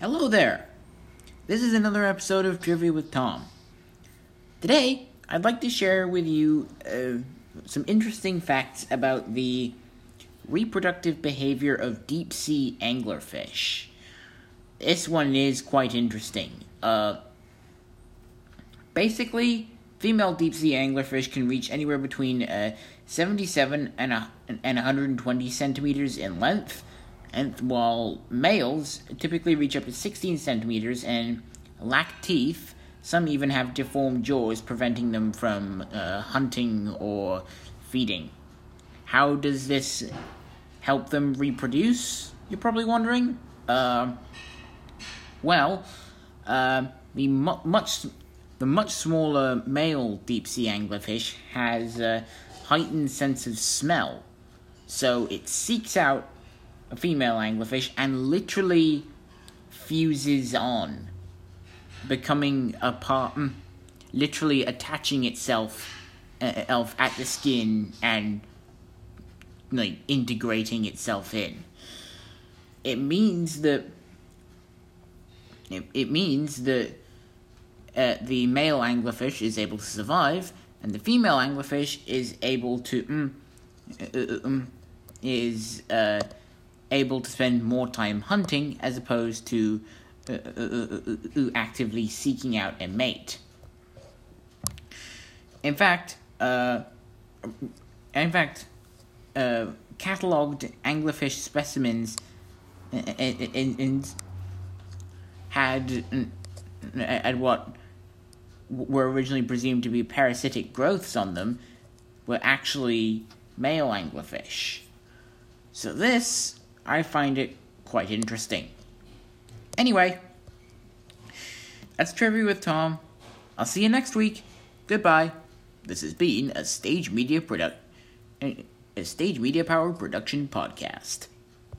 Hello there. This is another episode of Trivia with Tom. Today, I'd like to share with you uh, some interesting facts about the reproductive behavior of deep sea anglerfish. This one is quite interesting. Uh, basically, female deep sea anglerfish can reach anywhere between uh, 77 and, and 120 centimeters in length, and while males typically reach up to 16 centimeters and lack teeth, some even have deformed jaws preventing them from uh, hunting or feeding. How does this help them reproduce? You're probably wondering. Uh, well, uh, the mu- much the much smaller male deep sea anglerfish has a heightened sense of smell, so it seeks out a female anglerfish and literally fuses on, becoming a part, mm, literally attaching itself uh, at the skin and like integrating itself in. It means that it, it means that uh, the male anglerfish is able to survive, and the female anglerfish is able to mm, uh, um, is uh, able to spend more time hunting as opposed to uh, uh, uh, uh, uh actively seeking out a mate. In fact, in fact, cataloged anglerfish specimens in, in, in had at what were originally presumed to be parasitic growths on them were actually male anglerfish. So this, I find it quite interesting. Anyway, that's Trivia with Tom. I'll see you next week. Goodbye. This has been a Stage Media product, a Stage Media Power production podcast.